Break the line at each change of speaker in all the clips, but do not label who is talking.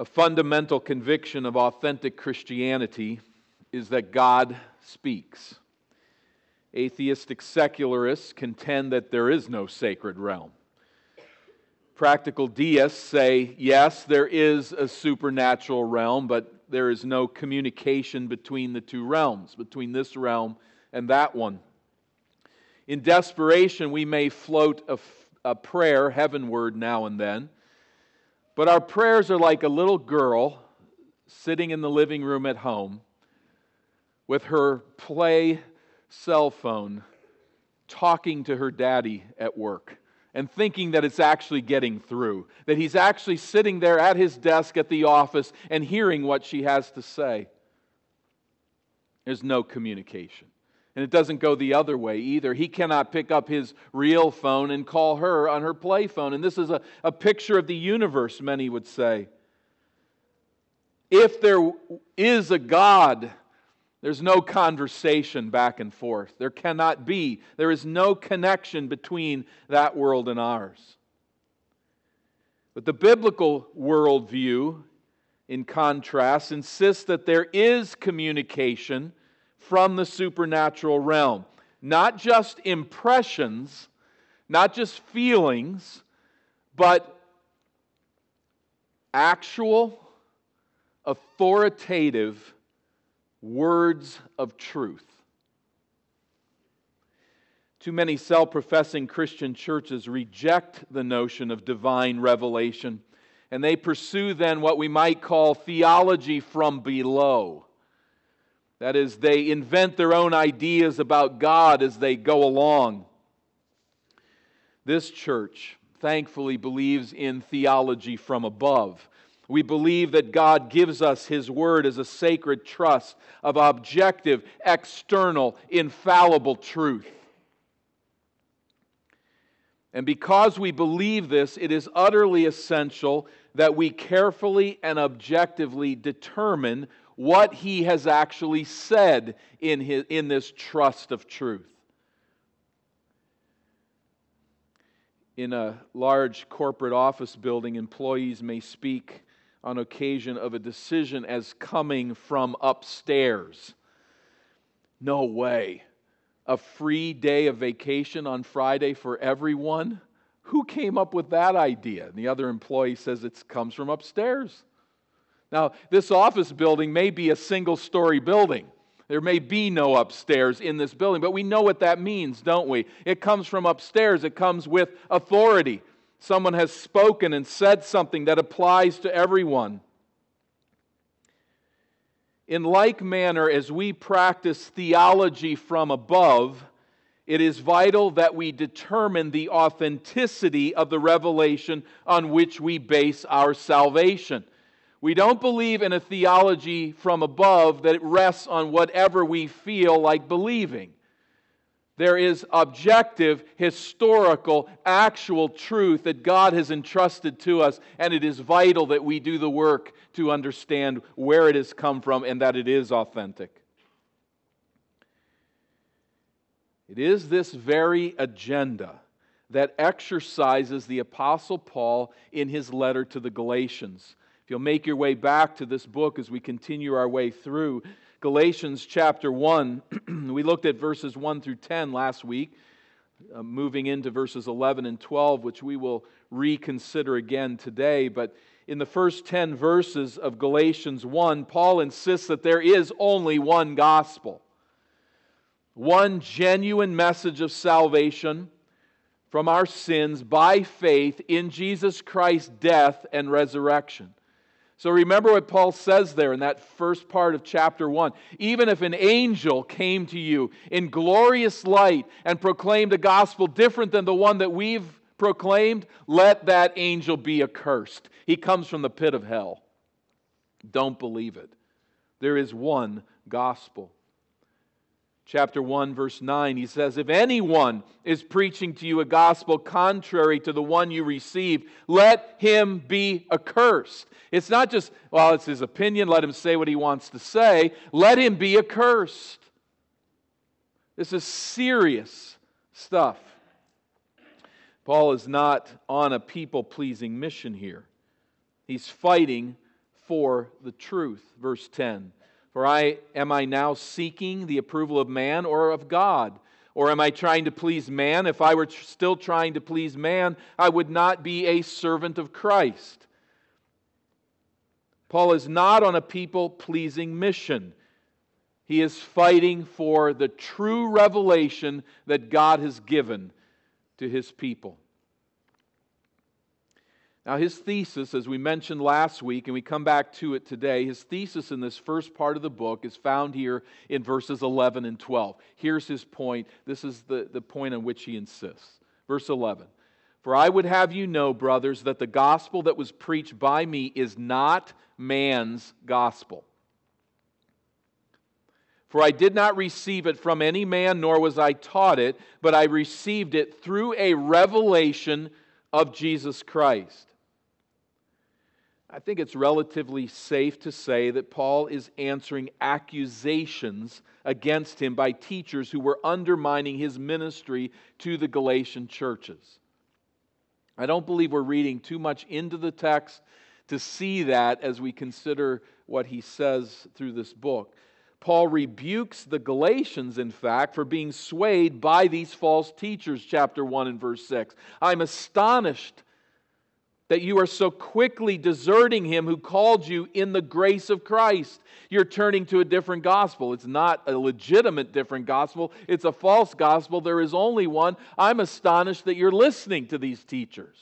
A fundamental conviction of authentic Christianity is that God speaks. Atheistic secularists contend that there is no sacred realm. Practical deists say, yes, there is a supernatural realm, but there is no communication between the two realms, between this realm and that one. In desperation, we may float a, a prayer heavenward now and then but our prayers are like a little girl sitting in the living room at home with her play cell phone talking to her daddy at work and thinking that it's actually getting through, that he's actually sitting there at his desk at the office and hearing what she has to say. There's no communication. And it doesn't go the other way either. He cannot pick up his real phone and call her on her play phone. And this is a, a picture of the universe, many would say. If there is a God, there's no conversation back and forth. There cannot be. There is no connection between that world and ours. But the biblical worldview, in contrast, insists that there is communication from the supernatural realm. Not just impressions, not just feelings, but actual, authoritative words of truth. Too many self professing Christian churches reject the notion of divine revelation, and they pursue then what we might call theology from below. That is, they invent their own ideas about God as they go along. This church, thankfully, believes in theology from above. We believe that God gives us His Word as a sacred trust of objective, external, infallible truth. And because we believe this, it is utterly essential that we carefully and objectively determine what he has actually said in, his, in this trust of truth. In a large corporate office building, employees may speak on occasion of a decision as coming from upstairs. No way. A free day of vacation on Friday for everyone? Who came up with that idea? And the other employee says it comes from upstairs. Now, this office building may be a single story building. There may be no upstairs in this building, but we know what that means, don't we? It comes from upstairs, it comes with authority. Someone has spoken and said something that applies to everyone. In like manner, as we practice theology from above, it is vital that we determine the authenticity of the revelation on which we base our salvation. We don't believe in a theology from above that rests on whatever we feel like believing. There is objective, historical, actual truth that God has entrusted to us, and it is vital that we do the work to understand where it has come from and that it is authentic. It is this very agenda that exercises the Apostle Paul in his letter to the Galatians you'll make your way back to this book as we continue our way through Galatians chapter 1, we looked at verses 1 through 10 last week, uh, moving into verses 11 and 12, which we will reconsider again today. But in the first 10 verses of Galatians 1, Paul insists that there is only one gospel, one genuine message of salvation from our sins by faith in Jesus Christ's death and resurrection. So remember what Paul says there in that first part of chapter 1. Even if an angel came to you in glorious light and proclaimed a gospel different than the one that we've proclaimed, let that angel be accursed. He comes from the pit of hell. Don't believe it. There is one gospel chapter 1 verse 9 he says if anyone is preaching to you a gospel contrary to the one you received let him be accursed. It's not just well it's his opinion let him say what he wants to say. Let him be accursed. This is serious stuff. Paul is not on a people pleasing mission here. He's fighting for the truth. Verse 10 For I am I now seeking the approval of man or of God? Or am I trying to please man? If I were still trying to please man, I would not be a servant of Christ. Paul is not on a people pleasing mission. He is fighting for the true revelation that God has given to his people. Now, his thesis, as we mentioned last week, and we come back to it today, his thesis in this first part of the book is found here in verses 11 and 12. Here's his point. This is the, the point on which he insists. Verse 11 For I would have you know, brothers, that the gospel that was preached by me is not man's gospel. For I did not receive it from any man, nor was I taught it, but I received it through a revelation of Jesus Christ. I think it's relatively safe to say that Paul is answering accusations against him by teachers who were undermining his ministry to the Galatian churches. I don't believe we're reading too much into the text to see that as we consider what he says through this book. Paul rebukes the Galatians, in fact, for being swayed by these false teachers, chapter 1 and verse 6. I'm astonished that you are so quickly deserting him who called you in the grace of Christ. You're turning to a different gospel. It's not a legitimate different gospel, it's a false gospel. There is only one. I'm astonished that you're listening to these teachers.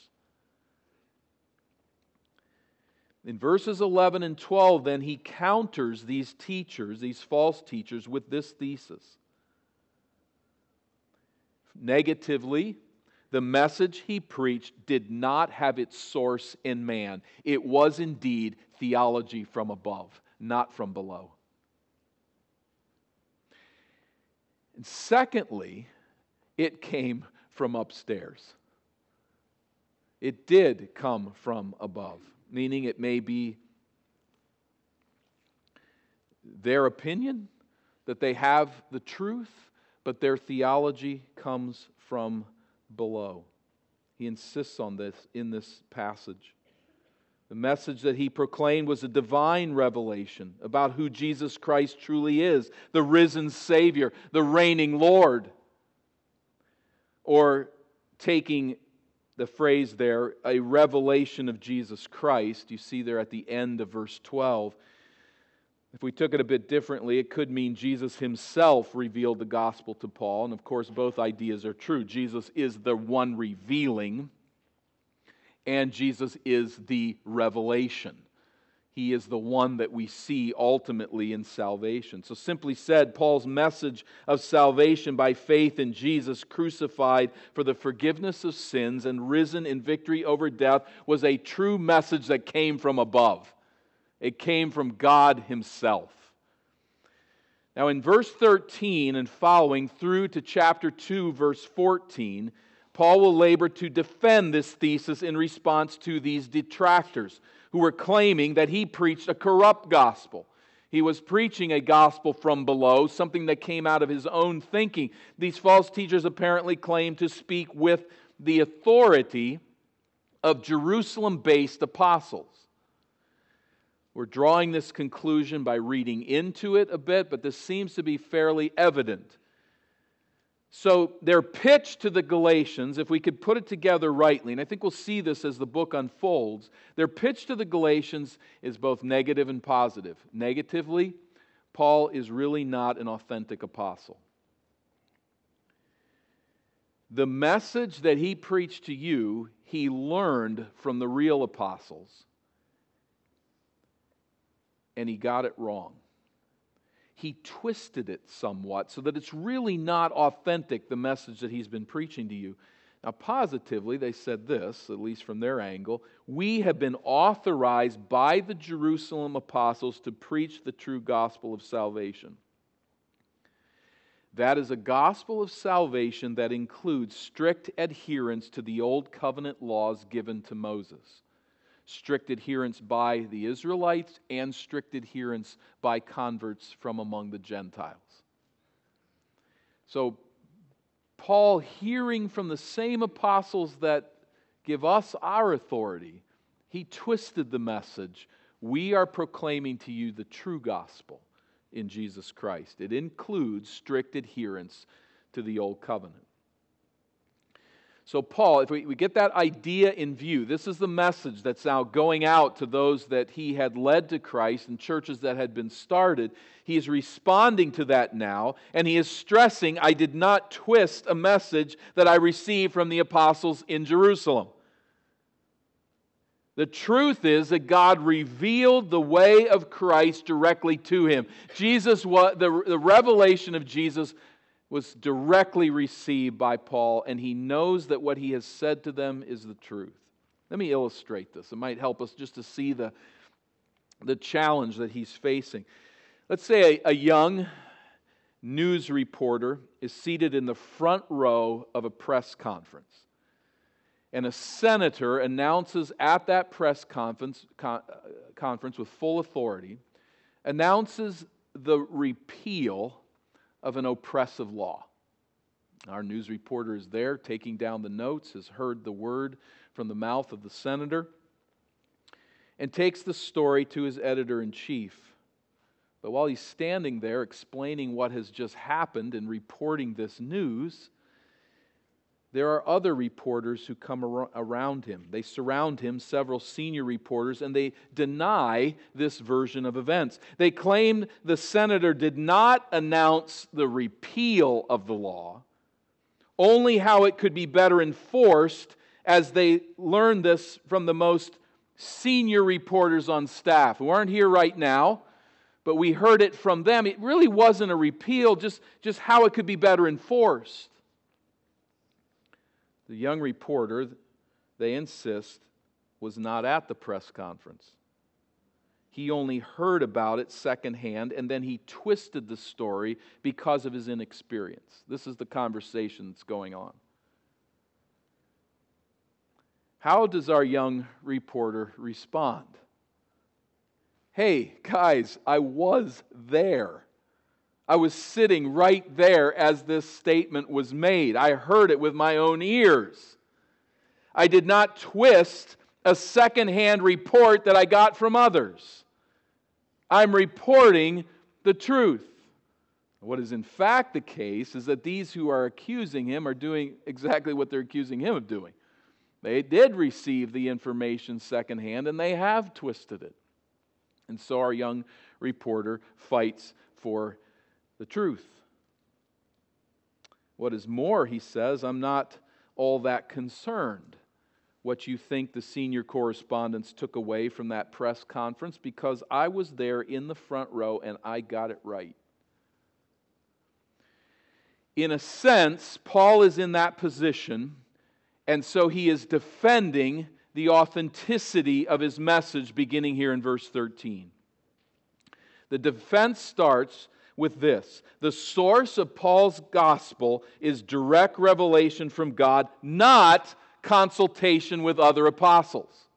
In verses 11 and 12, then, he counters these teachers, these false teachers, with this thesis. Negatively, the message he preached did not have its source in man. It was indeed theology from above, not from below. And secondly, it came from upstairs. It did come from above, meaning it may be their opinion that they have the truth, but their theology comes from below. He insists on this in this passage. The message that he proclaimed was a divine revelation about who Jesus Christ truly is the risen Savior, the reigning Lord. Or taking the phrase there, a revelation of Jesus Christ, you see there at the end of verse 12 if we took it a bit differently, it could mean Jesus himself revealed the gospel to Paul. And of course, both ideas are true. Jesus is the one revealing, and Jesus is the revelation. He is the one that we see ultimately in salvation. So, simply said, Paul's message of salvation by faith in Jesus crucified for the forgiveness of sins and risen in victory over death was a true message that came from above. It came from God Himself. Now, in verse 13 and following through to chapter 2, verse 14, Paul will labor to defend this thesis in response to these detractors who were claiming that he preached a corrupt gospel. He was preaching a gospel from below, something that came out of his own thinking. These false teachers apparently claimed to speak with the authority of Jerusalem based apostles. We're drawing this conclusion by reading into it a bit, but this seems to be fairly evident. So, their pitch to the Galatians, if we could put it together rightly, and I think we'll see this as the book unfolds, their pitch to the Galatians is both negative and positive. Negatively, Paul is really not an authentic apostle. The message that he preached to you, he learned from the real apostles and he got it wrong. He twisted it somewhat so that it's really not authentic, the message that he's been preaching to you. Now, positively, they said this, at least from their angle we have been authorized by the Jerusalem apostles to preach the true gospel of salvation. That is a gospel of salvation that includes strict adherence to the old covenant laws given to Moses strict adherence by the Israelites and strict adherence by converts from among the Gentiles. So, Paul, hearing from the same apostles that give us our authority, he twisted the message We are proclaiming to you the true gospel in Jesus Christ. It includes strict adherence to the old covenant. So, Paul, if we, we get that idea in view, this is the message that's now going out to those that he had led to Christ and churches that had been started. He is responding to that now, and he is stressing, I did not twist a message that I received from the apostles in Jerusalem. The truth is that God revealed the way of Christ directly to him. Jesus, the, the revelation of Jesus was directly received by Paul, and he knows that what he has said to them is the truth. Let me illustrate this. It might help us just to see the, the challenge that he's facing. Let's say a, a young news reporter is seated in the front row of a press conference. And a senator announces at that press conference, con, uh, conference with full authority, announces the repeal of an oppressive law. Our news reporter is there taking down the notes, has heard the word from the mouth of the senator, and takes the story to his editor in chief. But while he's standing there explaining what has just happened and reporting this news, there are other reporters who come around him. They surround him, several senior reporters, and they deny this version of events. They claim the senator did not announce the repeal of the law, only how it could be better enforced as they learned this from the most senior reporters on staff who aren't here right now but we heard it from them it really wasn't a repeal just, just how it could be better enforced the young reporter, they insist, was not at the press conference. He only heard about it secondhand, and then he twisted the story because of his inexperience. This is the conversation that's going on. How does our young reporter respond? Hey, guys, I was there. I was sitting right there as this statement was made. I heard it with my own ears. I did not twist a secondhand report that I got from others. I'm reporting the truth. What is in fact the case is that these who are accusing him are doing exactly what they're accusing him of doing. They did receive the information secondhand and they have twisted it. And so our young reporter fights for the truth. What is more, he says, I'm not all that concerned what you think the senior correspondents took away from that press conference because I was there in the front row and I got it right. In a sense, Paul is in that position, and so he is defending the authenticity of his message beginning here in verse 13. The defense starts with this the source of Paul's gospel is direct revelation from God, not consultation with other apostles.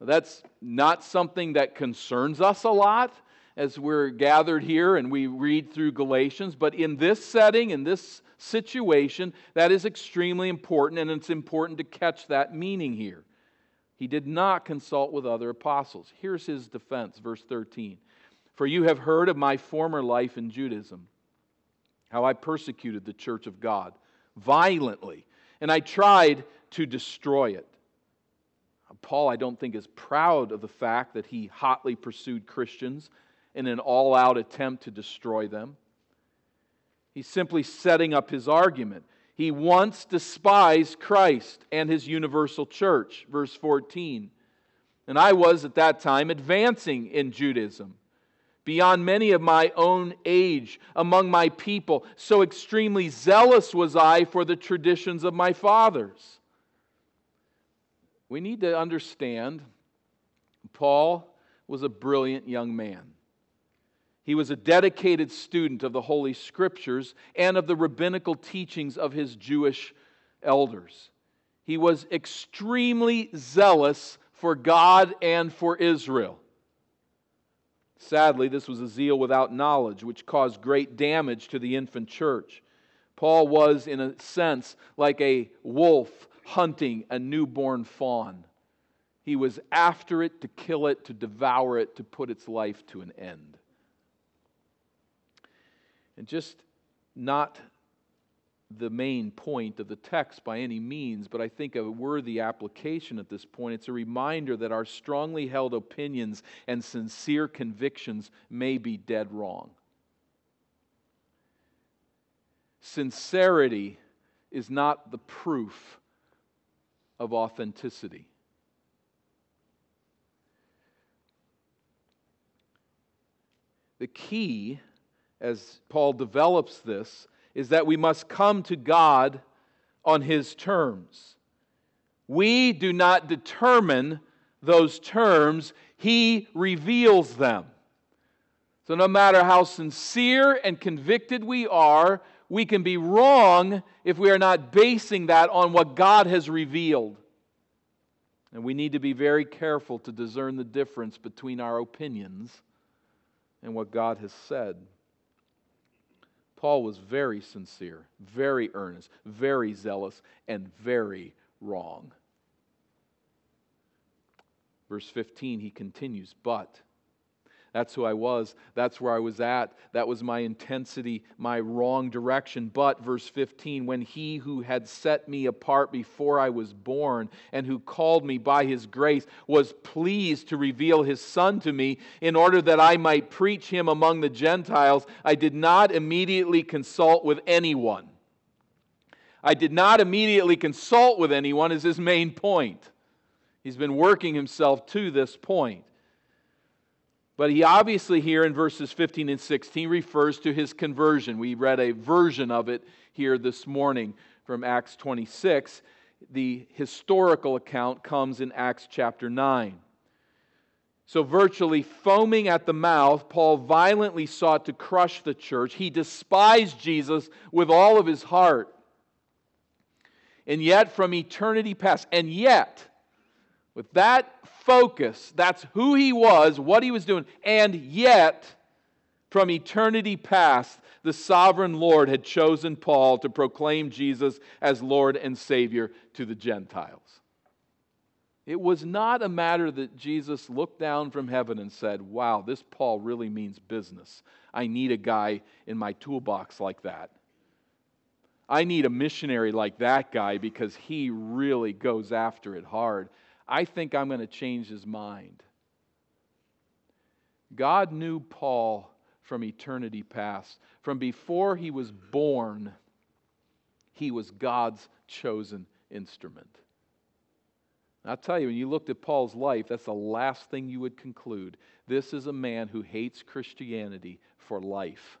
That's not something that concerns us a lot as we're gathered here and we read through Galatians, but in this setting, in this situation, that is extremely important, and it's important to catch that meaning here. He did not consult with other apostles. Here's his defense, verse 13. For you have heard of my former life in Judaism, how I persecuted the church of God violently, and I tried to destroy it. Paul, I don't think, is proud of the fact that he hotly pursued Christians in an all out attempt to destroy them. He's simply setting up his argument. He once despised Christ and his universal church, verse 14. And I was at that time advancing in Judaism beyond many of my own age among my people. So extremely zealous was I for the traditions of my fathers. We need to understand Paul was a brilliant young man. He was a dedicated student of the Holy Scriptures and of the rabbinical teachings of his Jewish elders. He was extremely zealous for God and for Israel. Sadly, this was a zeal without knowledge, which caused great damage to the infant church. Paul was, in a sense, like a wolf hunting a newborn fawn. He was after it to kill it, to devour it, to put its life to an end. And just not the main point of the text by any means, but I think a worthy application at this point. It's a reminder that our strongly held opinions and sincere convictions may be dead wrong. Sincerity is not the proof of authenticity. The key, as Paul develops this, is that we must come to God on His terms. We do not determine those terms, He reveals them. So, no matter how sincere and convicted we are, we can be wrong if we are not basing that on what God has revealed. And we need to be very careful to discern the difference between our opinions and what God has said. Paul was very sincere, very earnest, very zealous, and very wrong. Verse 15, he continues, but that's who I was. That's where I was at. That was my intensity, my wrong direction. But, verse 15, when he who had set me apart before I was born and who called me by his grace was pleased to reveal his Son to me in order that I might preach him among the Gentiles, I did not immediately consult with anyone. I did not immediately consult with anyone, is his main point. He's been working himself to this point. But he obviously, here in verses 15 and 16, refers to his conversion. We read a version of it here this morning from Acts 26. The historical account comes in Acts chapter 9. So, virtually foaming at the mouth, Paul violently sought to crush the church. He despised Jesus with all of his heart. And yet, from eternity past, and yet, with that focus. That's who he was, what he was doing. And yet, from eternity past, the sovereign Lord had chosen Paul to proclaim Jesus as Lord and Savior to the Gentiles. It was not a matter that Jesus looked down from heaven and said, Wow, this Paul really means business. I need a guy in my toolbox like that. I need a missionary like that guy because he really goes after it hard. I think I'm going to change his mind. God knew Paul from eternity past. From before he was born, he was God's chosen instrument. I'll tell you, when you looked at Paul's life, that's the last thing you would conclude. This is a man who hates Christianity for life.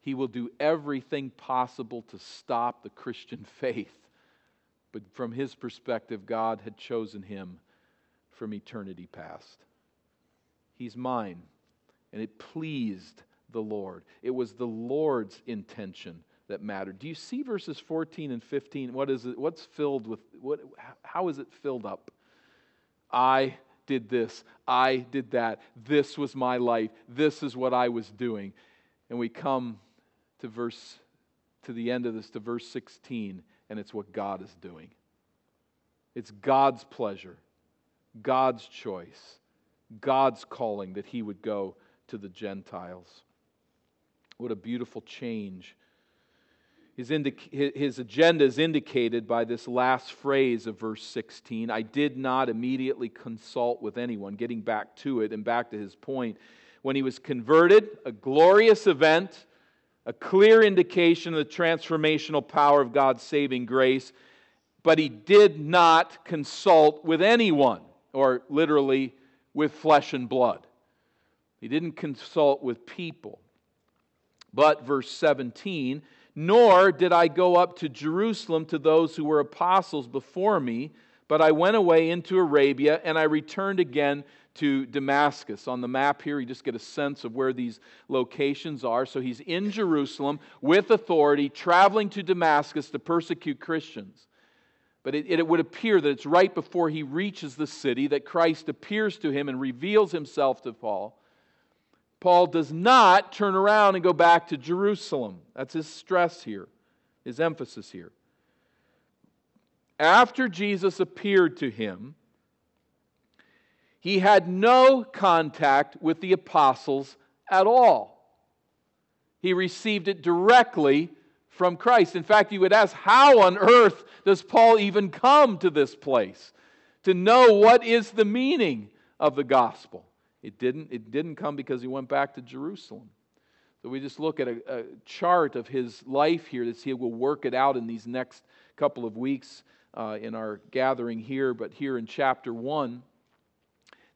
He will do everything possible to stop the Christian faith. But from his perspective, God had chosen him from eternity past. He's mine. And it pleased the Lord. It was the Lord's intention that mattered. Do you see verses 14 and 15? What is it? What's filled with what how is it filled up? I did this. I did that. This was my life. This is what I was doing. And we come to verse to the end of this to verse 16 and it's what God is doing. It's God's pleasure, God's choice, God's calling that he would go to the Gentiles. What a beautiful change. His, his agenda is indicated by this last phrase of verse 16 I did not immediately consult with anyone. Getting back to it and back to his point. When he was converted, a glorious event a clear indication of the transformational power of God's saving grace, but he did not consult with anyone, or literally with flesh and blood. He didn't consult with people. But, verse 17, nor did I go up to Jerusalem to those who were apostles before me, but I went away into Arabia, and I returned again to Damascus. On the map here, you just get a sense of where these locations are. So he's in Jerusalem with authority, traveling to Damascus to persecute Christians. But it, it, would appear that it's right before he reaches the city that Christ appears to him and reveals himself to Paul. Paul does not turn around and go back to Jerusalem. That's his stress here, his emphasis here. After Jesus appeared to him, he had no contact with the apostles at all. He received it directly from Christ. In fact, you would ask, how on earth does Paul even come to this place to know what is the meaning of the gospel? It didn't, it didn't come because he went back to Jerusalem. So we just look at a, a chart of his life here that he will work it out in these next couple of weeks uh, in our gathering here. But here in chapter 1,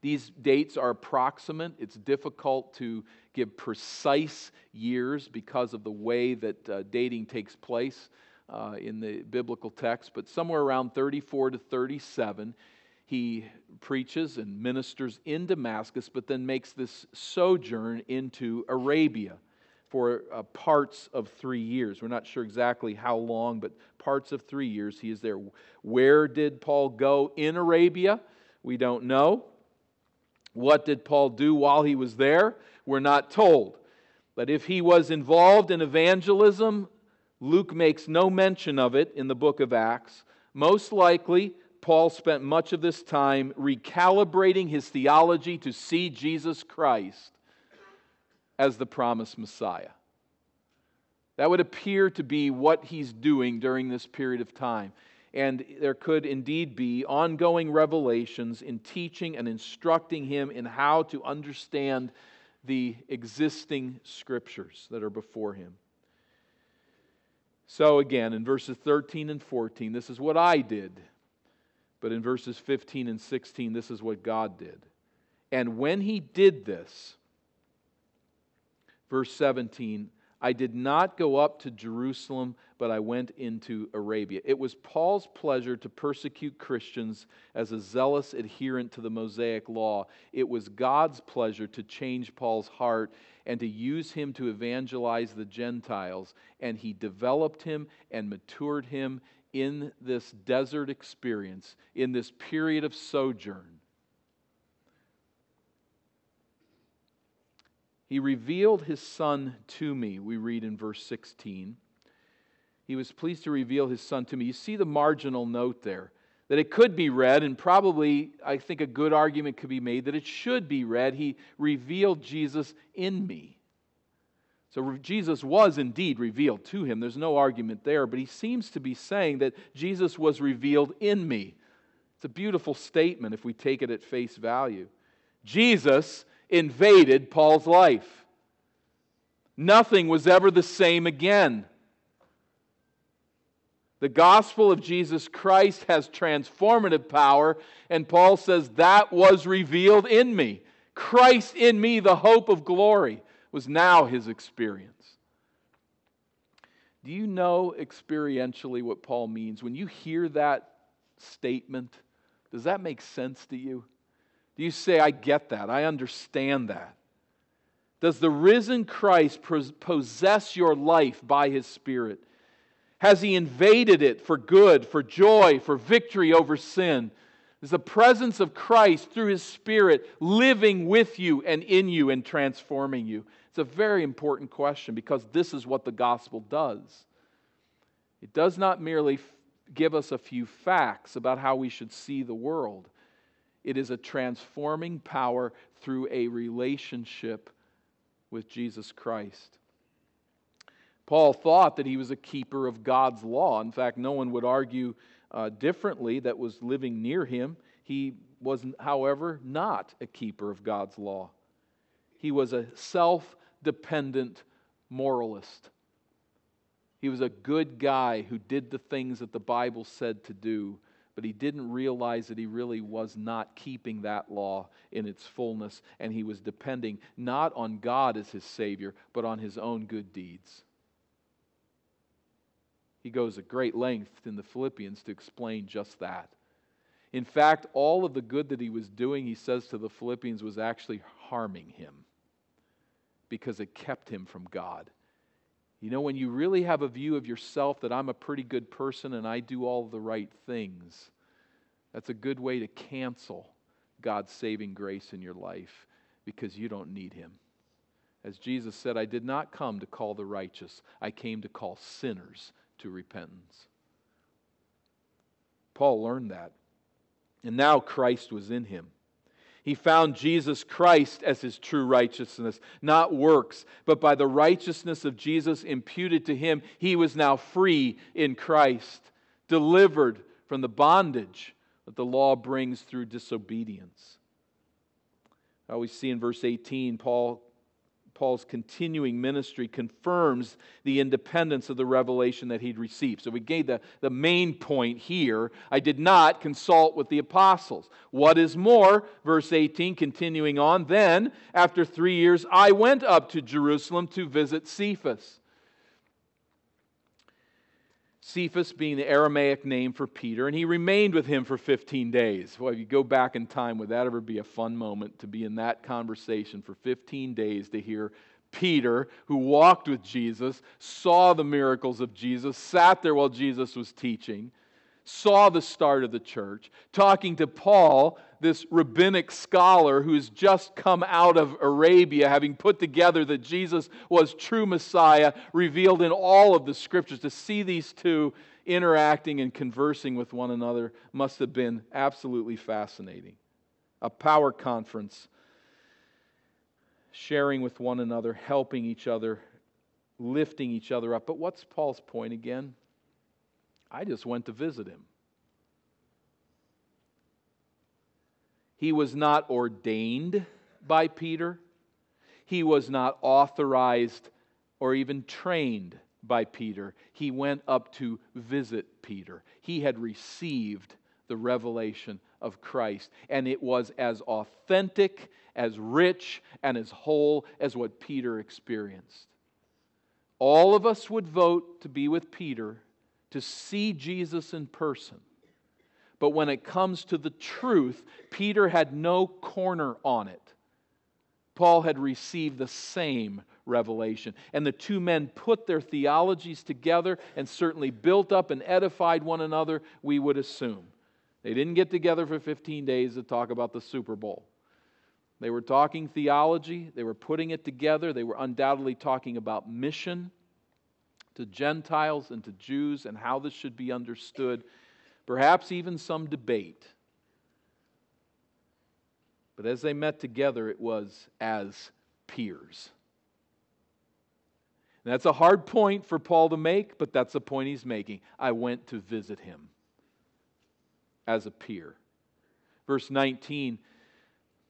these dates are approximate. It's difficult to give precise years because of the way that uh, dating takes place uh, in the biblical text, but somewhere around 34 to 37, he preaches and ministers in Damascus, but then makes this sojourn into Arabia for uh, parts of three years. We're not sure exactly how long, but parts of three years he is there. Where did Paul go in Arabia? We don't know. What did Paul do while he was there? We're not told. But if he was involved in evangelism, Luke makes no mention of it in the book of Acts. Most likely, Paul spent much of this time recalibrating his theology to see Jesus Christ as the promised Messiah. That would appear to be what he's doing during this period of time. And there could indeed be ongoing revelations in teaching and instructing him in how to understand the existing scriptures that are before him. So, again, in verses 13 and 14, this is what I did. But in verses 15 and 16, this is what God did. And when he did this, Verse 17 I did not go up to Jerusalem, but I went into Arabia. It was Paul's pleasure to persecute Christians as a zealous adherent to the Mosaic law. It was God's pleasure to change Paul's heart and to use him to evangelize the Gentiles. And he developed him and matured him in this desert experience, in this period of sojourn. He revealed his Son to me, we read in verse 16. He was pleased to reveal his Son to me. You see the marginal note there that it could be read, and probably I think a good argument could be made that it should be read. He revealed Jesus in me. So Jesus was indeed revealed to him. There's no argument there, but he seems to be saying that Jesus was revealed in me. It's a beautiful statement if we take it at face value. Jesus invaded Paul's life. Nothing was ever the same again. The gospel of Jesus Christ has transformative power, and Paul says, That was revealed in me. Christ in me, the hope of glory, was now his experience. Do you know experientially what Paul means? When you hear that statement, does that make sense to you? Do you say, I get that? I understand that? Does the risen Christ possess your life by his Spirit? Has he invaded it for good, for joy, for victory over sin? Is the presence of Christ through his Spirit living with you and in you and transforming you? It's a very important question because this is what the gospel does. It does not merely give us a few facts about how we should see the world. It is a transforming power through a relationship with Jesus Christ. Paul thought that he was a keeper of God's law. In fact, no one would argue uh, differently that was living near him. He was, however, not a keeper of God's law. He was a self dependent moralist. He was a good guy who did the things that the Bible said to do, but he didn't realize that he really was not keeping that law in its fullness, and he was depending not on God as his Savior, but on his own good deeds. He goes at great length in the Philippians to explain just that. In fact, all of the good that he was doing, he says to the Philippians, was actually harming him because it kept him from God. You know, when you really have a view of yourself that I'm a pretty good person and I do all the right things, that's a good way to cancel God's saving grace in your life because you don't need Him. As Jesus said, I did not come to call the righteous, I came to call sinners to repentance. Paul learned that. And now Christ was in him. He found Jesus Christ as his true righteousness, not works, but by the righteousness of Jesus imputed to him, he was now free in Christ, delivered from the bondage that the law brings through disobedience. Now we see in verse 18, Paul Paul's continuing ministry confirms the independence of the revelation that he'd received. So we gave the, the main point here. I did not consult with the apostles. What is more, verse 18, continuing on, then, after three years, I went up to Jerusalem to visit Cephas Cephas being the Aramaic name for Peter, and he remained with him for 15 days. Well, if you go back in time, would that ever be a fun moment to be in that conversation for 15 days to hear Peter, who walked with Jesus, saw the miracles of Jesus, sat there while Jesus was teaching, saw the start of the church, talking to Paul, this rabbinic scholar who's just come out of Arabia, having put together that Jesus was true Messiah, revealed in all of the scriptures. To see these two interacting and conversing with one another must have been absolutely fascinating. A power conference, sharing with one another, helping each other, lifting each other up. But what's Paul's point again? I just went to visit him. He was not ordained by Peter. He was not authorized or even trained by Peter. He went up to visit Peter. He had received the revelation of Christ, and it was as authentic, as rich, and as whole as what Peter experienced. All of us would vote to be with Peter to see Jesus in person. But when it comes to the truth, Peter had no corner on it. Paul had received the same revelation. And the two men put their theologies together and certainly built up and edified one another, we would assume. They didn't get together for 15 days to talk about the Super Bowl. They were talking theology, they were putting it together, they were undoubtedly talking about mission to Gentiles and to Jews and how this should be understood perhaps even some debate. But as they met together, it was as peers. And that's a hard point for Paul to make, but that's the point he's making. I went to visit him as a peer. Verse 19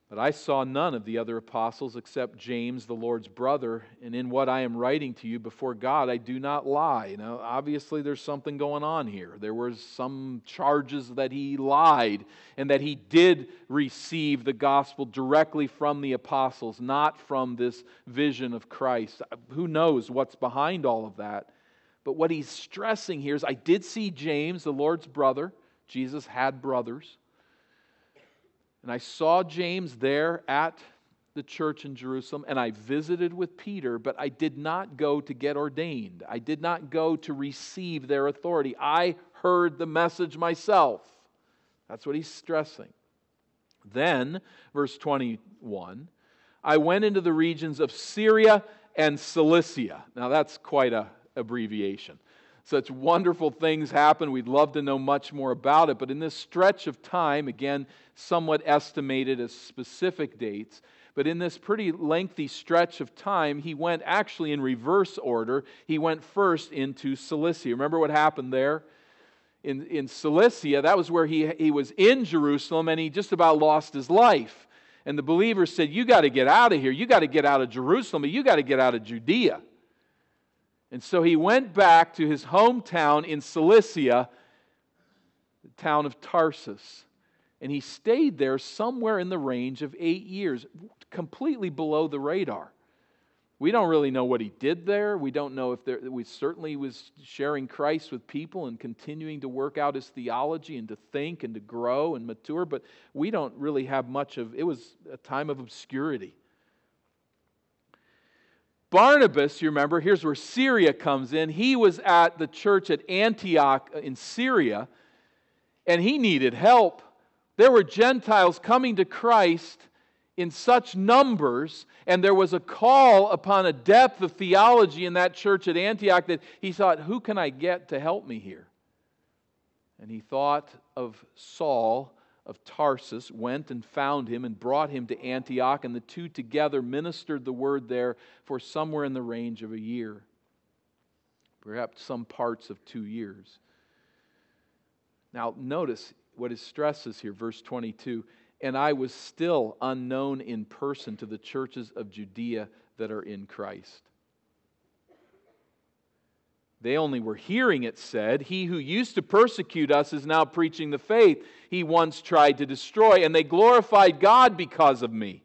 but I saw none of the other apostles except James, the Lord's brother. And in what I am writing to you before God, I do not lie. Now, obviously, there's something going on here. There were some charges that he lied and that he did receive the gospel directly from the apostles, not from this vision of Christ. Who knows what's behind all of that? But what he's stressing here is I did see James, the Lord's brother. Jesus had brothers. And I saw James there at the church in Jerusalem, and I visited with Peter, but I did not go to get ordained. I did not go to receive their authority. I heard the message myself. That's what he's stressing. Then, verse 21, I went into the regions of Syria and Cilicia. Now, that's quite a abbreviation. Such wonderful things happen. We'd love to know much more about it. But in this stretch of time, again, somewhat estimated as specific dates, but in this pretty lengthy stretch of time, he went actually in reverse order. He went first into Cilicia. Remember what happened there? In, in Cilicia, that was where he, he was in Jerusalem and he just about lost his life. And the believers said, You got to get out of here. You got to get out of Jerusalem. You got to get out of Judea. And so he went back to his hometown in Cilicia, the town of Tarsus. And he stayed there somewhere in the range of eight years, completely below the radar. We don't really know what he did there. We don't know if there, we certainly was sharing Christ with people and continuing to work out his theology and to think and to grow and mature, but we don't really have much of it was a time of obscurity. Barnabas, you remember, here's where Syria comes in. He was at the church at Antioch in Syria, and he needed help. There were Gentiles coming to Christ in such numbers, and there was a call upon a depth of theology in that church at Antioch that he thought, Who can I get to help me here? And he thought of Saul of Tarsus went and found him and brought him to Antioch, and the two together ministered the word there for somewhere in the range of a year, perhaps some parts of two years. Now, notice what is here, verse 22 and I was still unknown in person to the churches of Judea that are in Christ. They only were hearing it said, He who used to persecute us is now preaching the faith he once tried to destroy, and they glorified God because of me.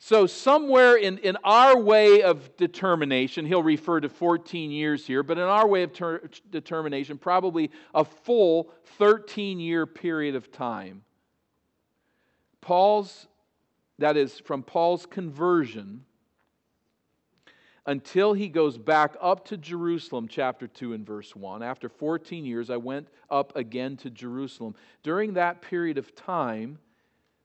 So, somewhere in, in our way of determination, he'll refer to 14 years here, but in our way of ter- determination, probably a full 13 year period of time. Paul's, that is, from Paul's conversion until he goes back up to Jerusalem, chapter 2 and verse 1. After 14 years, I went up again to Jerusalem. During that period of time,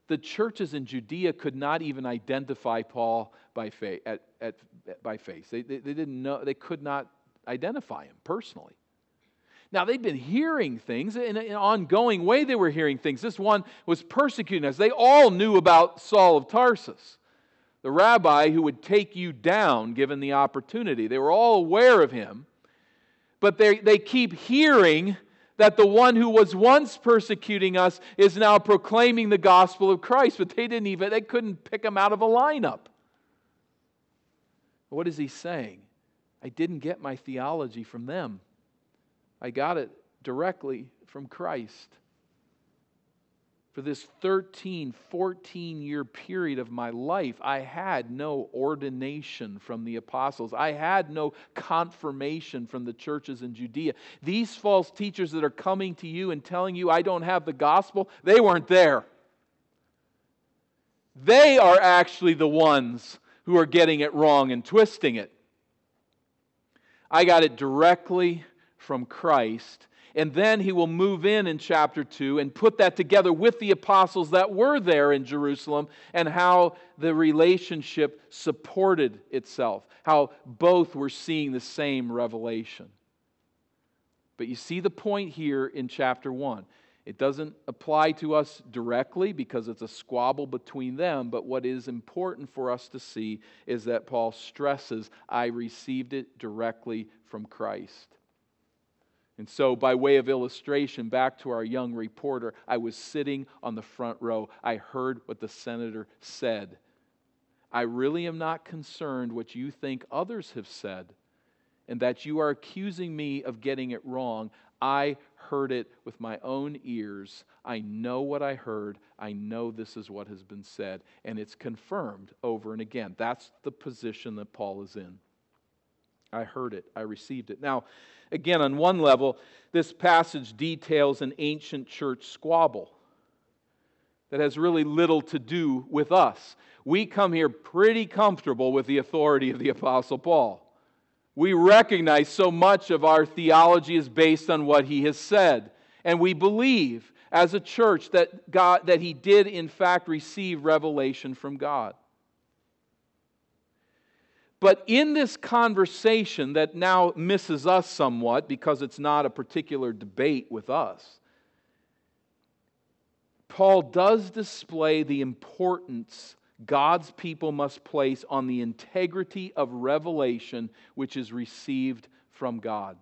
the churches in Judea could not even identify Paul by, fa- at, at, by face. They, they, they, didn't know, they could not identify him personally. Now, they'd been hearing things in an ongoing way, they were hearing things. This one was persecuting us. They all knew about Saul of Tarsus, the rabbi who would take you down given the opportunity. They were all aware of him, but they, they keep hearing that the one who was once persecuting us is now proclaiming the gospel of Christ, but they didn't even, they couldn't pick him out of a lineup. What is he saying? I didn't get my theology from them, I got it directly from Christ for this 13, 14 year period of my life, I had no ordination from the apostles. I had no confirmation from the churches in Judea. These false teachers that are coming to you and telling you I don't have the gospel, they weren't there. They are actually the ones who are getting it wrong and twisting it. I got it directly from Christ and then he will move in in chapter 2 and put that together with the apostles that were there in Jerusalem and how the relationship supported itself, how both were seeing the same revelation. But you see the point here in chapter 1. It doesn't apply to us directly because it's a squabble between them, but what is important for us to see is that Paul stresses, I received it directly from Christ. And so, by way of illustration, back to our young reporter, I was sitting on the front row. I heard what the senator said. I really am not concerned what you think others have said and that you are accusing me of getting it wrong. I heard it with my own ears. I know what I heard. I know this is what has been said. And it's confirmed over and again. That's the position that Paul is in. I heard it. I received it. Now, Again, on one level, this passage details an ancient church squabble that has really little to do with us. We come here pretty comfortable with the authority of the Apostle Paul. We recognize so much of our theology is based on what he has said. And we believe as a church that, God, that he did, in fact, receive revelation from God. But in this conversation that now misses us somewhat because it's not a particular debate with us, Paul does display the importance God's people must place on the integrity of revelation which is received from God.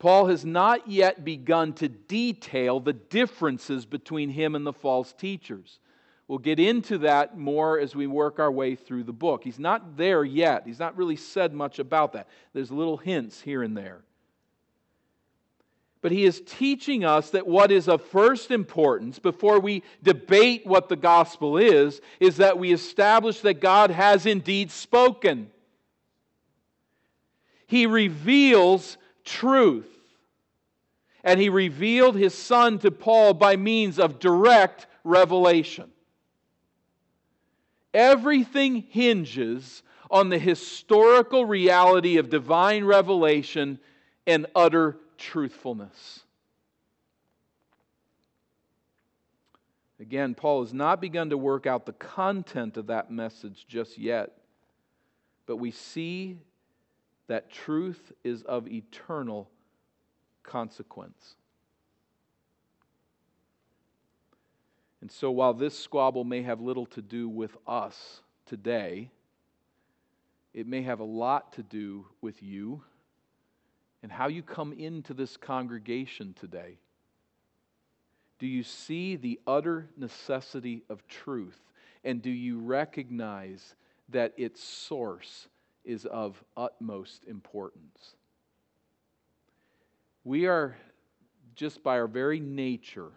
Paul has not yet begun to detail the differences between him and the false teachers. We'll get into that more as we work our way through the book. He's not there yet. He's not really said much about that. There's little hints here and there. But he is teaching us that what is of first importance before we debate what the gospel is, is that we establish that God has indeed spoken. He reveals truth. And he revealed his son to Paul by means of direct revelation. Everything hinges on the historical reality of divine revelation and utter truthfulness. Again, Paul has not begun to work out the content of that message just yet, but we see that truth is of eternal consequence. And so, while this squabble may have little to do with us today, it may have a lot to do with you and how you come into this congregation today. Do you see the utter necessity of truth? And do you recognize that its source is of utmost importance? We are, just by our very nature,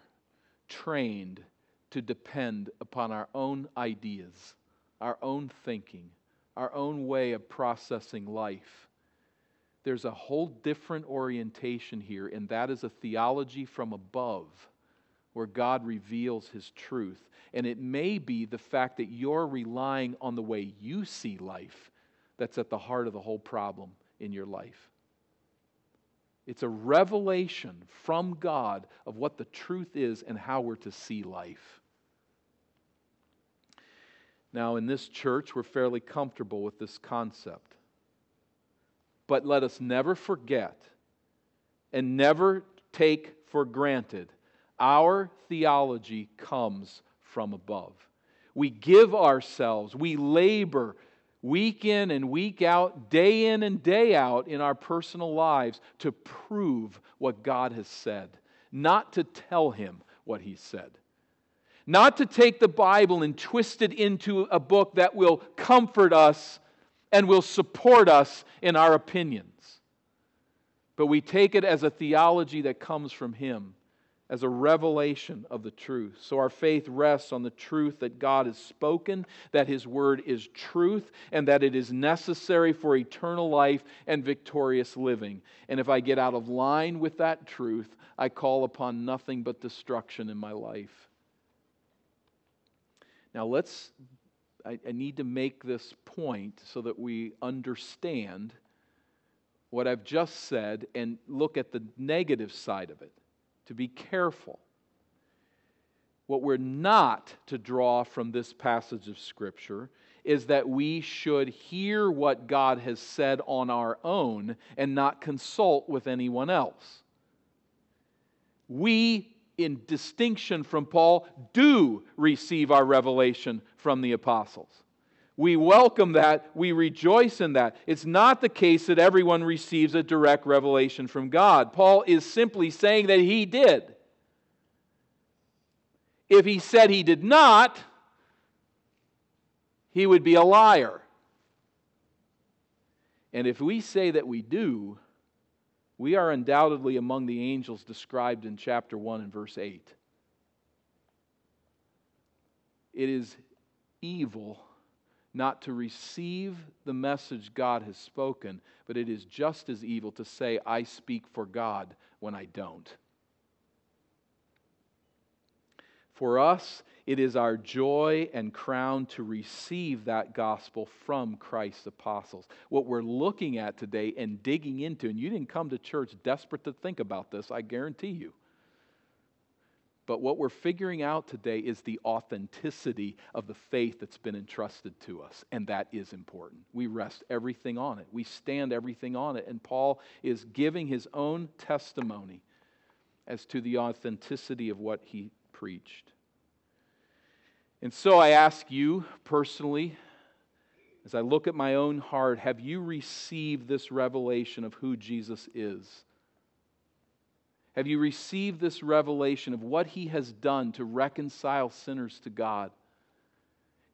trained to depend upon our own ideas, our own thinking, our own way of processing life. There's a whole different orientation here, and that is a theology from above where God reveals his truth. And it may be the fact that you're relying on the way you see life that's at the heart of the whole problem in your life. It's a revelation from God of what the truth is and how we're to see life. Now, in this church, we're fairly comfortable with this concept. But let us never forget and never take for granted our theology comes from above. We give ourselves, we labor week in and week out, day in and day out in our personal lives to prove what God has said, not to tell Him what He said. Not to take the Bible and twist it into a book that will comfort us and will support us in our opinions. But we take it as a theology that comes from Him as a revelation of the truth. So our faith rests on the truth that God has spoken, that His Word is truth, and that it is necessary for eternal life and victorious living. And if I get out of line with that truth, I call upon nothing but destruction in my life. Now, let's, I, I need to make this point so that we understand what I've just said and look at the negative side of it to be careful. What we're not to draw from this passage of Scripture is that we should hear what God has said on our own and not consult with anyone else. We, in distinction from Paul, do receive our revelation from the apostles. We welcome that. We rejoice in that. It's not the case that everyone receives a direct revelation from God. Paul is simply saying that he did. If he said he did not, he would be a liar. And if we say that we do, we are undoubtedly among the angels described in chapter 1 and verse 8. It is evil not to receive the message God has spoken, but it is just as evil to say, I speak for God when I don't. For us, it is our joy and crown to receive that gospel from Christ's apostles. What we're looking at today and digging into, and you didn't come to church desperate to think about this, I guarantee you. But what we're figuring out today is the authenticity of the faith that's been entrusted to us, and that is important. We rest everything on it, we stand everything on it. And Paul is giving his own testimony as to the authenticity of what he preached. And so I ask you personally, as I look at my own heart, have you received this revelation of who Jesus is? Have you received this revelation of what he has done to reconcile sinners to God?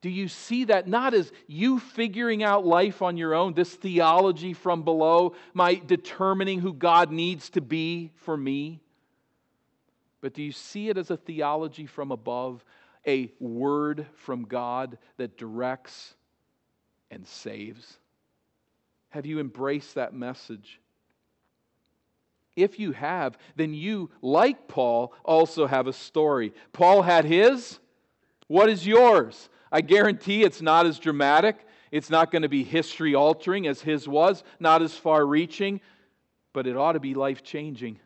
Do you see that not as you figuring out life on your own, this theology from below, my determining who God needs to be for me? But do you see it as a theology from above, a word from God that directs and saves? Have you embraced that message? If you have, then you, like Paul, also have a story. Paul had his. What is yours? I guarantee it's not as dramatic. It's not going to be history altering as his was, not as far reaching, but it ought to be life changing.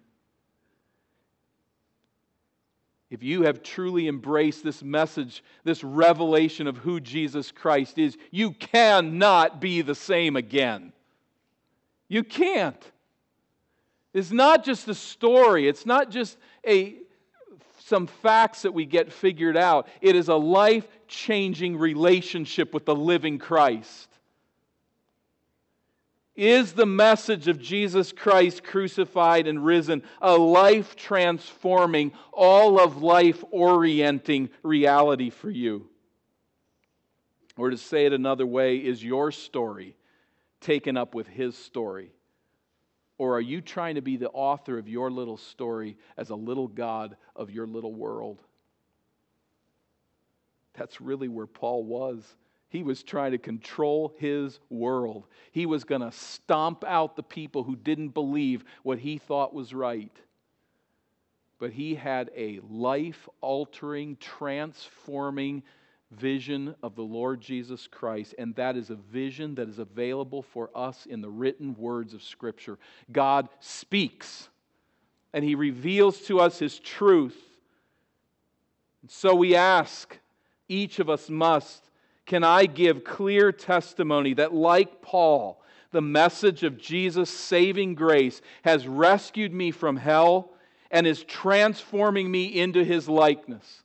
If you have truly embraced this message, this revelation of who Jesus Christ is, you cannot be the same again. You can't. It's not just a story, it's not just a some facts that we get figured out. It is a life changing relationship with the living Christ. Is the message of Jesus Christ crucified and risen a life transforming, all of life orienting reality for you? Or to say it another way, is your story taken up with his story? Or are you trying to be the author of your little story as a little God of your little world? That's really where Paul was. He was trying to control his world. He was going to stomp out the people who didn't believe what he thought was right. But he had a life altering, transforming vision of the Lord Jesus Christ, and that is a vision that is available for us in the written words of Scripture. God speaks, and He reveals to us His truth. And so we ask, each of us must, can I give clear testimony that, like Paul, the message of Jesus' saving grace has rescued me from hell and is transforming me into His likeness?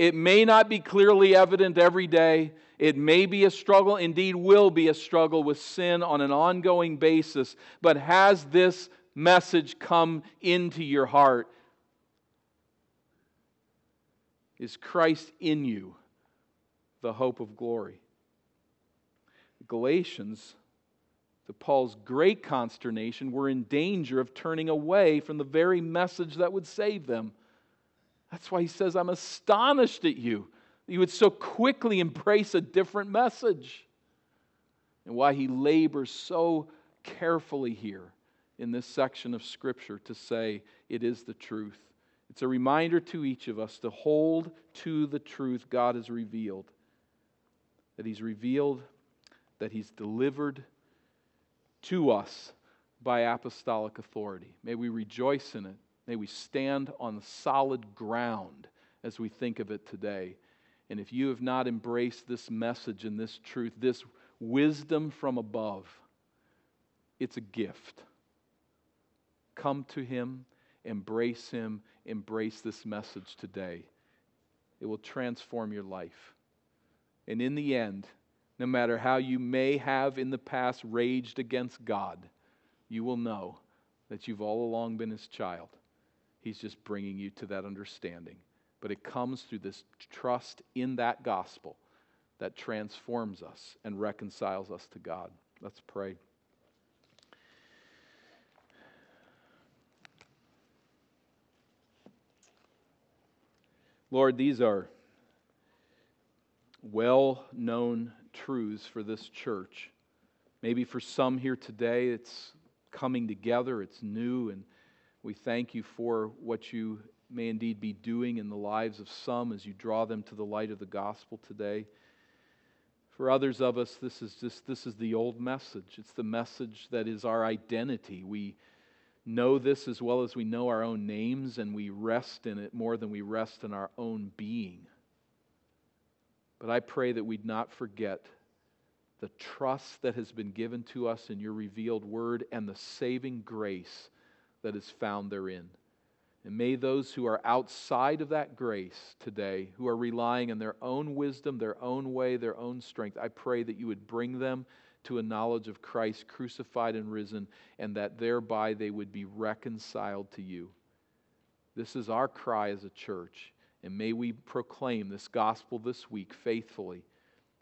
It may not be clearly evident every day. It may be a struggle, indeed, will be a struggle with sin on an ongoing basis. But has this message come into your heart? Is Christ in you the hope of glory? Galatians, to Paul's great consternation, were in danger of turning away from the very message that would save them. That's why he says, I'm astonished at you. You would so quickly embrace a different message. And why he labors so carefully here in this section of Scripture to say it is the truth. It's a reminder to each of us to hold to the truth God has revealed. That He's revealed, that He's delivered to us by apostolic authority. May we rejoice in it. May we stand on solid ground as we think of it today. And if you have not embraced this message and this truth, this wisdom from above, it's a gift. Come to Him, embrace Him, embrace this message today. It will transform your life. And in the end, no matter how you may have in the past raged against God, you will know that you've all along been His child He's just bringing you to that understanding. But it comes through this trust in that gospel that transforms us and reconciles us to God. Let's pray. Lord, these are well known truths for this church. Maybe for some here today, it's coming together, it's new, and we thank you for what you may indeed be doing in the lives of some as you draw them to the light of the gospel today. For others of us, this is just this is the old message. It's the message that is our identity. We know this as well as we know our own names, and we rest in it more than we rest in our own being. But I pray that we'd not forget the trust that has been given to us in your revealed word and the saving grace that is found therein. And may those who are outside of that grace today, who are relying on their own wisdom, their own way, their own strength, I pray that you would bring them to a knowledge of Christ crucified and risen, and that thereby they would be reconciled to you. This is our cry as a church, and may we proclaim this gospel this week faithfully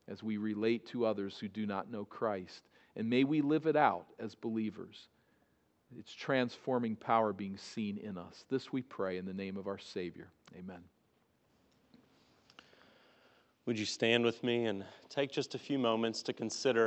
as we relate to others who do not know Christ. And may we live it out as believers its transforming power being seen in us. This we pray in the name of our Savior. Amen.
Would you stand with me and take just a few moments to consider